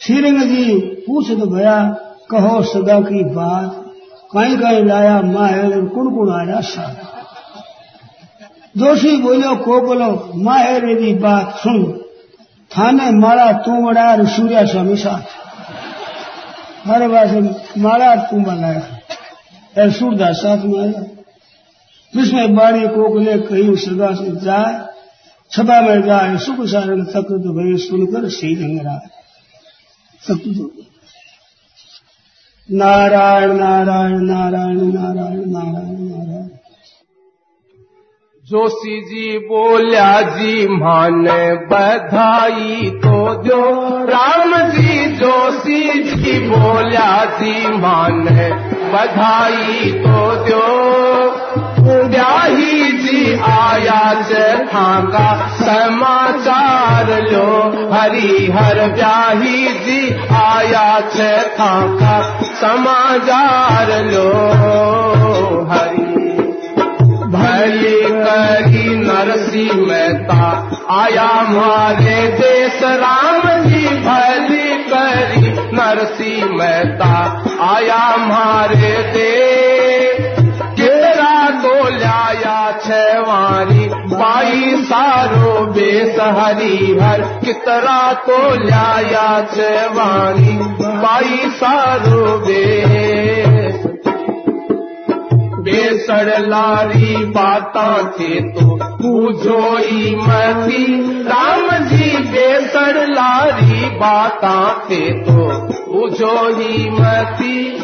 श्रीरंग जी पूछ तो भया, कहो सदा की बात कहीं कहीं लाया माहेर कुण कुण आया सा दोषी बोलो, को बोलो, माहेर की बात सुन। थाने मारा तू मड़ा सूर्या स्वामी साथ। हर पास मारा तू बनाया। सूरदास साथ में आया जिसमें बाड़ी कोकले कहीं सदा से जाए, सभा में जाए, सुख सारण तक तो भय सुनकर सी रंग रहा। सब कुछ नारायण नारायण नारायण नारायण नारायण नारायण। जोशी जी बोलिया, जी माने बधाई तो जो राम जी जोशी जी बोलिया, जी माने बधाई तो जो ब्याही जी आया का समाचार लो। हरी हर ब्याही जी आया का समाचार लो। हरि भली करी नरसी मेहता। आया मारे देश राम जी भली करी नरसी मेहता। आया मारे दे केरा तो लाया छवारी बाई सारो बेस हरी हर कितरा तो लाया छवारी बाई सारो बेस बेसड़ लारी बाता थे तो पूछो ही मती राम जी बेसड़ लारी बाता थे तो पूछो ही मती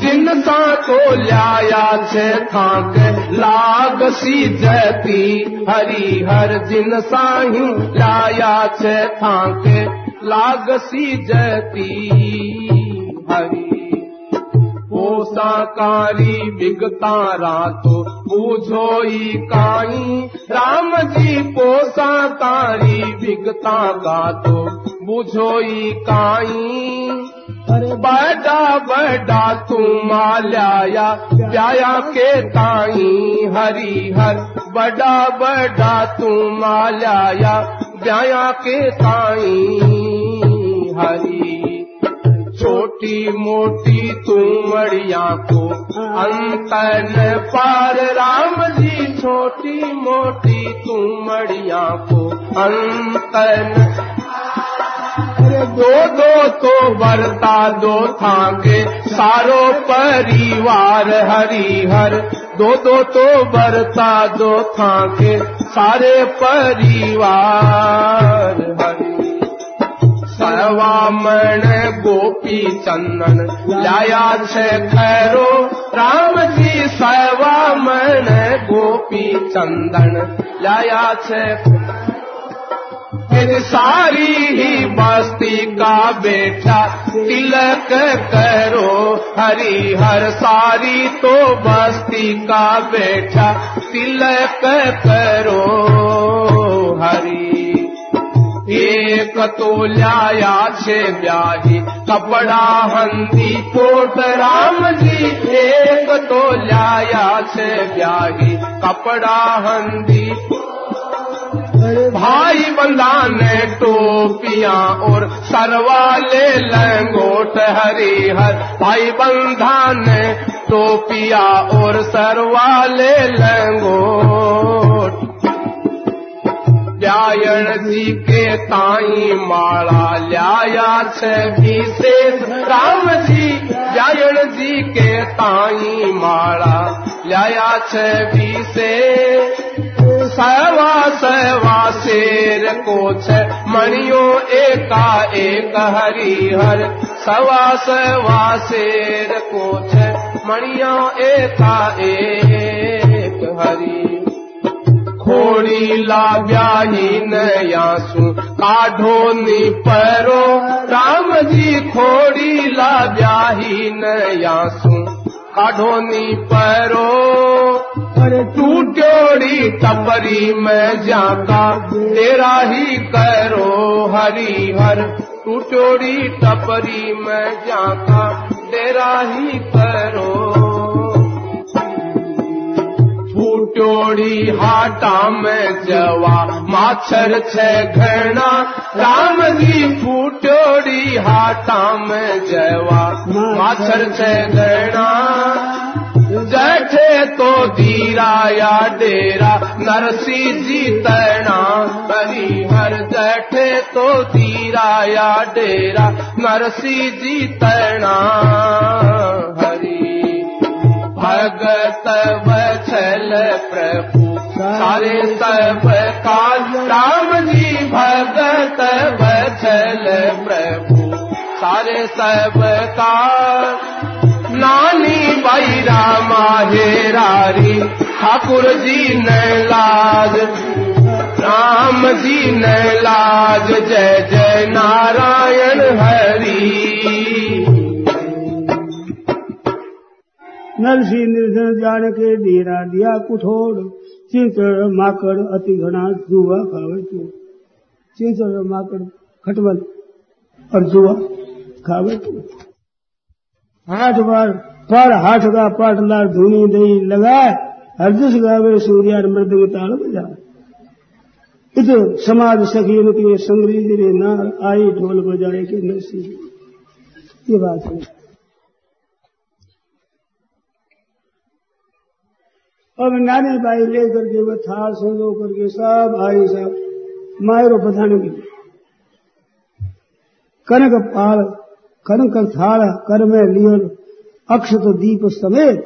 जिन सा तो लाया छे थाक लाग सी जती हरी हर। जिन साही लाया छे थाक लाग सी जती हरी पोसाकारी बिगतारा तो पूछो काई। राम जी पोसाकारी बिगता का तो बुझो काई बड़ा बड़ा तू माल्याया, प्याया के ताई। हरी हर, बड़ा बड़ा तू माल्याया, प्याया के ताई। हरी छोटी मोटी तुमड़िया को अंतन पार राम जी छोटी मोटी तुमड़िया को अंतन। दो दो तो बरता दो थाके सारो परिवार हरी हर दो दो तो बरता दो थाके सारे परिवार हरी सवामण गोपी चंदन लाया छे खैरो। राम जी सवामण गोपी चंदन लाया छे। फिर सारी ही बस्ती का बेटा तिलक करो। हरी हर सारी तो बस्ती का बेटा तिलक करो। हरी एक तो लाया छे ब्याही कपड़ा हंदी कोट राम जी एक तो लाया छे ब्याही कपड़ा हंदी भाई बंदा ने टोपिया और सरवाले लंगोट हरी हर भाई बंधा ने टोपिया और सरवा सरवाले लंगोट। व्यायण जी के ताई माला लाया छे विशेष। राम जी व्यायण जी के ताई माला लाया छे विशेष। सवा सवा शेर को मणियो एका एक हरिहर। सवा सवा शेर को मणियो एका एक हरि ब्याही नयासु काढो नी परो। राम जी खोड़ी नयासु काढो नी परो। अरे टूट्योड़ी टपरी में जाका तेरा ही करो हरि हर टूट्योड़ी टपरी में जाका तेरा ही करो फूटोड़ी हाटा में जवा। माछर छे घना राम जी फूटोड़ी हाटा में जवा। माछर छे घना जठे तो धीरा या डेरा। नरसी जी तैना हरिहर जठे तो धीरा या डेरा। नरसी जी तैना हरि भगत वछल प्रभु। सारे सब काल राम जी भगत वछल प्रभु। सारे सब काल नानी बाई रामा हेरारी ठाकुर जी न लाज राम जी न लाज जय जय नारायण हरि। नरसी निर्धन जान के डेरा दिया कुठोड़ चिंचड़ माकड़, अति घना जुआ खावे तो। चिंचड़ माकड़, खटवल और जुआ खावे तो। हाथ बार, पर हाथ का पाटला धुनी दही लगा हरदिश गावे सूर्या मृदंग ताल बजा इत समाज सखी के संग्री रे नार आई ढोल बजाए के नरसी ये बात है। अब नानी बाई लेकर के वो थाल संजो करके सब आई सब मायरो बधाने के कनक पाल, कनक थाल कर में लियो अक्षत दीप समेत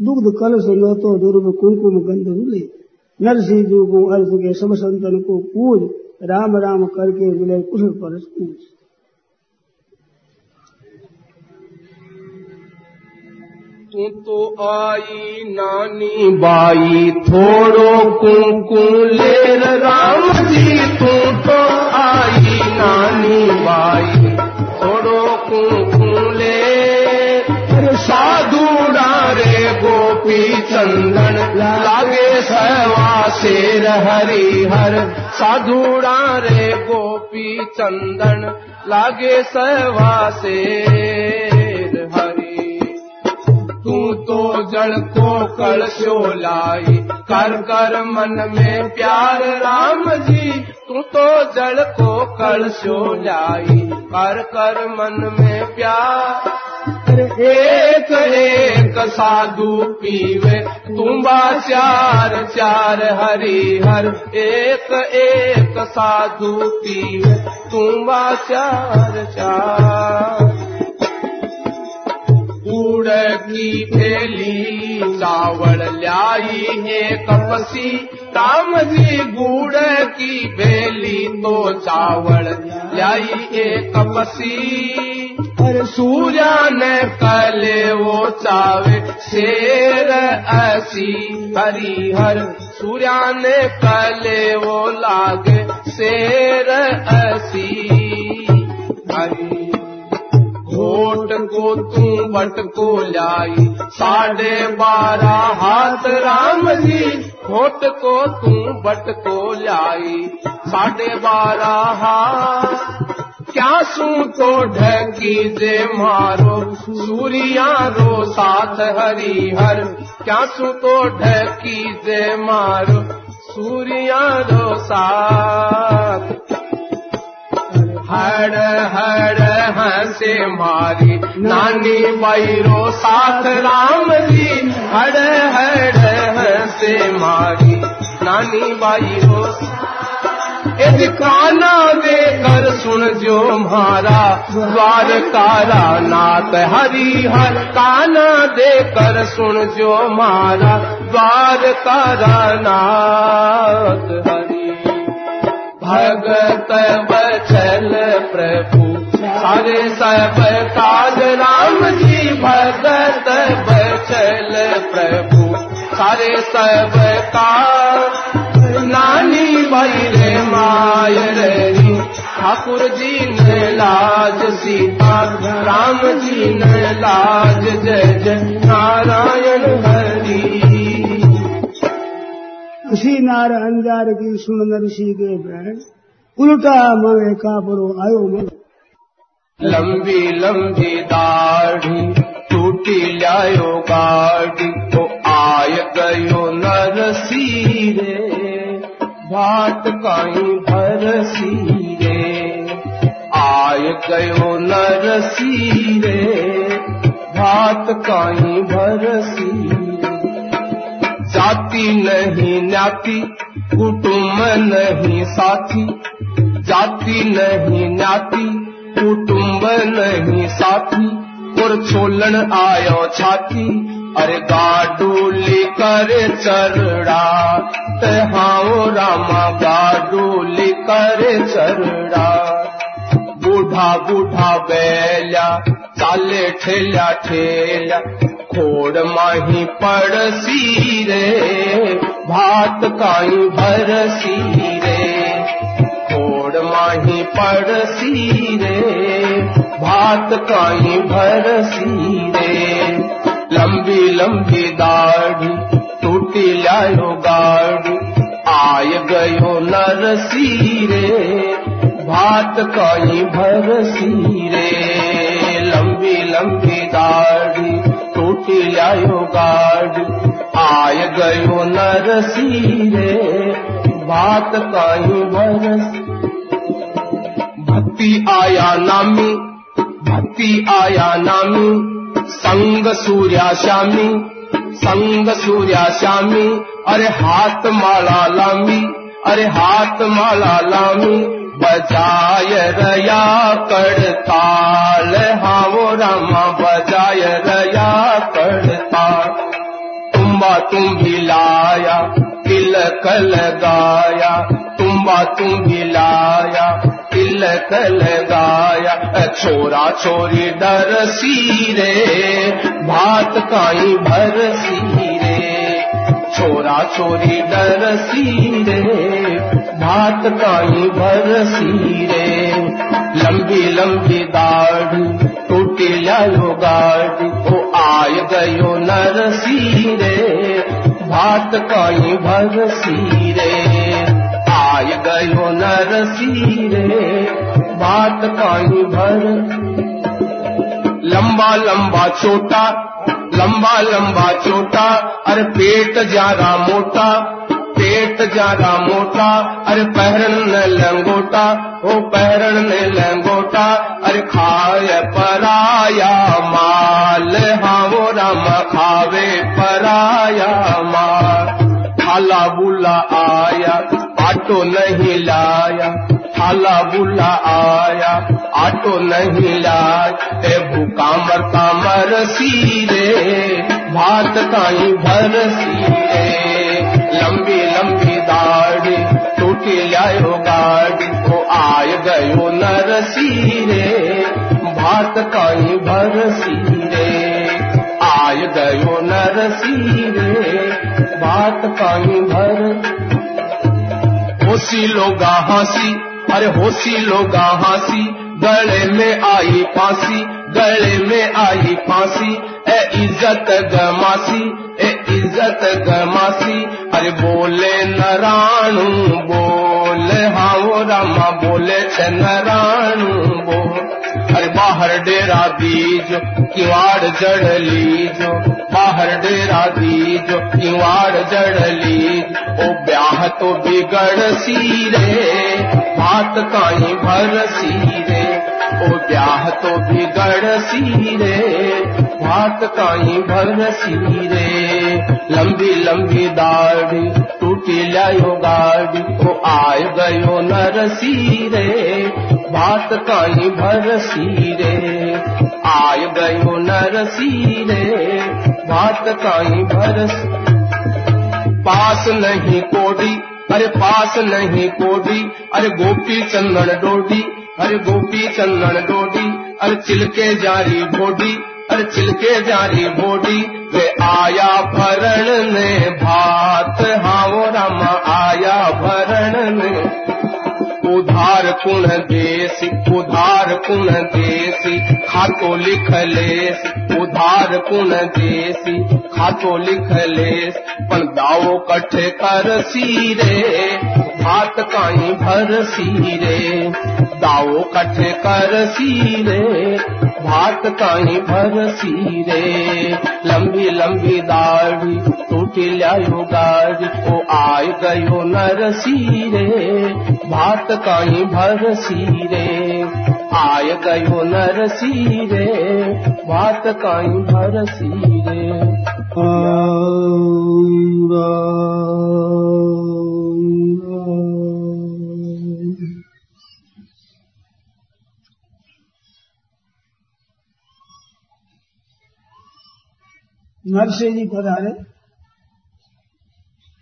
दुग्ध कलश लोतो दुर्भ कुमकुम गंध मिले। नरसिंह जी को अर्थ के सब संतन को पूज, राम राम करके मिले कुशल परस पूज। तू तो आई नानी बाई, थोड़ो कुंकू लेर राम जी, तू तो आई नानी बाई, थोड़ो कुंकू ले। साधु रे गोपी चंदन, लागे सवा शेर हरि हर। साधु रे गोपी चंदन, लागे सवा शेर तू तो जड़ को कलशो लाई कर कर मन में प्यार राम जी, तू तो जड़ को कलशो लाई कर कर मन में प्यार, एक एक साधु पीवे। तुम्बा चार चार हरि एक एक साधु पीवे। तुम्बा चार चार कूड़ की थैली चावल लाई है कपसी राम जी गुड़ की बेली तो चावल लाई है कपसी सूर्या ने कले वो चावे, शेर ऐसी हरी हर सूर्या ने कले वो लागे, शेर ऐसी हरी घोट को तू बट को लाई। साढ़े बारह हाथ राम जी, घोट को तू बट को लाई। साढ़े बारह हाथ, क्या सू तो ढकी जे मारो। सूर्या रो साथ हरि हर क्या सू तो ढकी जे मारो। सूर्या रो साथ हर हर हंसे मारी। नानी बैरो साथ राम जी, हर हर हंसे मारी। नानी बैरो काना देकर सुन जो मारा। द्वारकारा नाथ हरि हर काना देकर सुन जो मारा। द्वारकारा नाथ हरि भगत बचल प्रभु। सारे सब काज राम जी भगत बचल प्रभु। सारे सब काज नानी बैरे माय री। ठाकुर जी ने लाज सीता, राम जी ने लाज जय जय। नारायण हरि। उसी नार अंजार की सुन नरसी के बैठ उल्टा मवे कापरो आयो मन। लंबी लंबी दाढ़ी टूटी लायो गाड़ी तो आय गयो नर सीरे भात काई भर सीरे आय गयो नर सीरे भात काई भर सीरे जाति नहीं न्याति कुटुम नहीं साथी। जाति नहीं न्याति कुटुम्ब नहीं साथी। और छोलन आयो छाती, अरे गाडूली कर चरड़ा। तहाओ रामा, गाडूली कर चरड़ा। बूढ़ा बूढ़ा बैल्या, चाले ठेल्या ठेल्या। खोड़ माही पड़सी रे भात काई भरसी रे। खोड़ माही पड़सी रे भात काई भरसी रे। लंबी लंबी दाढ़ी टूटी लायो गाड़ी आय गयो नरसी रे भात काई भरसी रे। लंबी लंबी दाढ़ी लायो गाड़ी आय गयो नरसी रे भात काई भरसी भक्ति आया नामी, भक्ति आया नामी। संग सूर्या श्यामी, संग सूर्या श्यामी। अरे हाथ माला लामी, अरे हाथ माला लामी। बजाय रया करताल, हावो रामा बजाय रया करताल। तुम्बा तुम भी लाया, तिलक लगाया, तुम्बा तुम भी लाया, तिलक लगाया। छोरा छोरी डर सीरे, भात काई भर सीरे। छोरा छोरी डर सीरे भात काई भर सीरे, लंबी लंबी दाढ़ी टूटी लायो गाड़ी ओ आय गयो नर सीरे भात काई भर सीरे, आय गयो नर सीरे भात काई भर। लंबा लंबा छोटा लंबा लंबा छोटा अरे पेट ज़्यादा मोटा पेट ज़्यादा मोटा, अरे पहरन न लंगोटा, ओ पहरन न लंगोटा, अरे खाए पराया माल हाँ वो राम खावे पराया माल। खाला बुला आया आटो नहीं लाया खाला बुला आया आटो नहीं लाया। भूखा मरता मर सीरे भात काई भर सीरे लंबी लंबी दाढ़ी टूटी लायो गाड़ी। ओ आय गयो नर सीरे भात काई भर सीरे आय गयो नर सीरे भात काई भर। होसी लोगा हँसी, अरे होसी लोगा हँसी, गले में आई फांसी। गले में आई फांसी, ए इज़्ज़त गमासी, ए इज़्ज़त गमासी। अरे बोले नराणू बोले हाँ वो रामा, बोले छ नराणू बोल अरे बाहर डेरा दीजो किवाड़ जड़ लीजो। बाहर डेरा दीजो किवाड़ जड़ लीज। ओ ब्याह तो बिगड़ सी सीरे भात काई भर सीरे ओ ब्याह तो बिगड़ सीरे भात काई भर सीरे। लंबी लंबी दाढ़ी टूटी लायो गाड़ी ओ आय गयो नर सीरे भात काई भर सीरे। आय गयो नर सीरे भात काई भर पास नहीं कोडी अरे पास नहीं कोडी अरे गोपी चंदन डोडी अरे गोपी चंदन डोडी अर चिलके जारी बोडी अर चिलके जारी बोडी वे आया भरण ने भात हाँ वो रामा आया भरण ने उधार कुण देसी, उधार कुण देसी, खातो लिख लेस, उधार कुण देसी, खातो लिख लेस पण दावो कठे कर सीरे भात काई भर सीरे, दावो कठे कर सीरे भात काई भर सीरे, लंबी लंबी दाढ़ी टूटी लायो गाड़ी, ओ आय गयो नर सीरे भात काई भर सीरे, आय गयो नर सीरे भात काई भर सीरे। नरसे जी पधारे।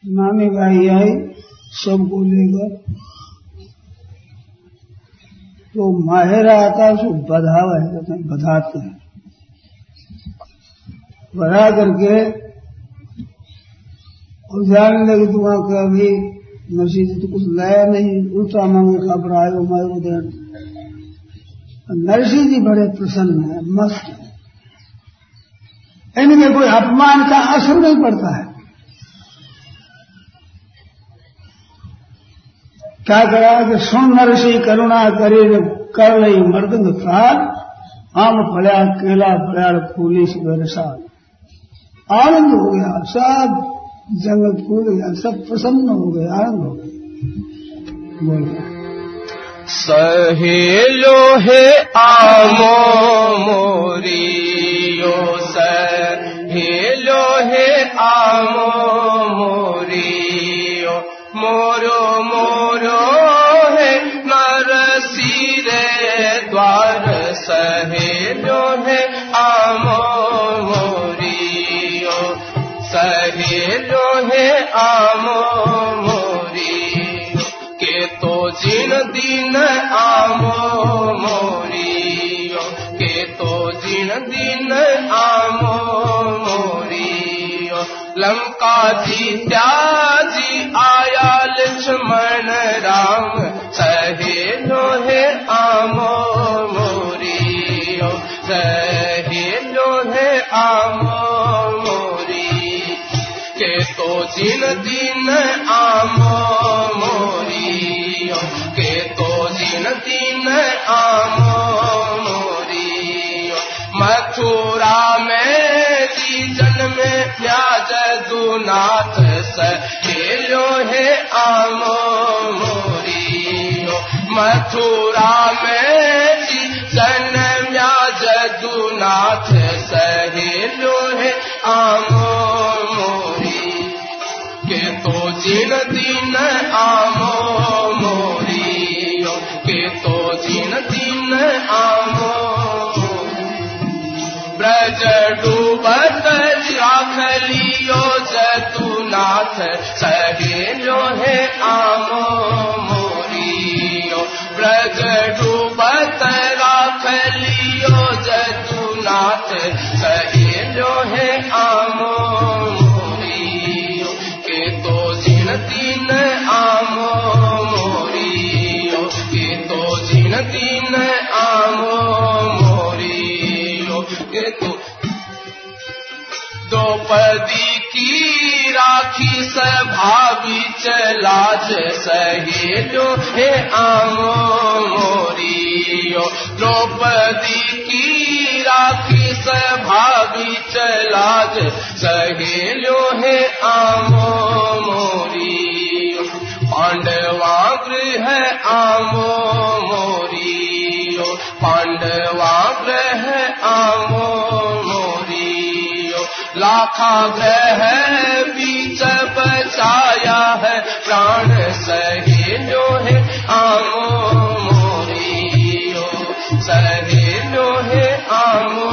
नानी भाई आई, सबको लेकर। तो माहिरा आता है उसको बधावा है कहते हैं बधाते हैं। बधा करके और जाने लगे तो वहाँ का अभी मसीह तो कुछ लाया नहीं, उल्टा मांगे खबर आयो मारो देन नरसिंह जी बड़े प्रसन्न है, मस्त है। इनमें कोई अपमान का असर नहीं पड़ता है। क्या करा कि सुन नरसी करुणा करे कर रही मर्दंग ताल आम फल्या केला फल्या फूली बरसात आनंद हो गया, सब जगत फूल गया, सब प्रसन्न हो गए आनंद हो गए बोलो। सहेलो हे आमो मोरियो सहेलो हे आमो मोरो मोरो दिन आमो मोरियो, के तो जिन दिन आमो मोरियो। लंका जी त्याजी आया लक्ष्मण राम सहेलो है आमो मोरियो सहेलो है आमो मोरी के तो जिन दिन आमो मथुरा में जी जन्म प्याज दुनाथ सहेलो है आमो मोरियो मथुरा में जी जन्म जदुनाथ सहेलो है आमो मोरी के तो जिन दिन आमो सहेलो है आमो मोरियो। ब्रज है आमो मोरियो। के तो आमो मोरियो, के तो आमो मोरियो। के तो राखी सभावी चलाज सहेलो हे आमो मोरियो। द्रौपदी की राखी सभावी चलाज सहेलो हे आमो मोरियो। पांडवा गृह आमो मोरियो। पांडवा गृह आमो मोरियो। लाखा ग्रह बीच प्राण सहेलो है आमो मोरियो सहेलो है आमो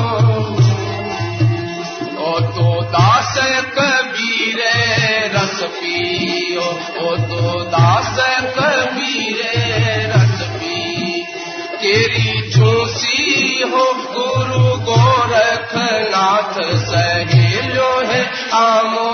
ओ तो दास कबीर रस पियो ओ तो दास कबीर रस पी तेरी झूसी हो गुरु गोरखनाथ सहेलो है आमो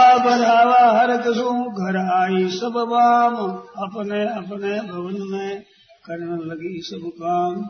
हुआ बढ़ावा हर कसू घर आई सब बाम। अपने अपने भवन में करने लगी सब काम।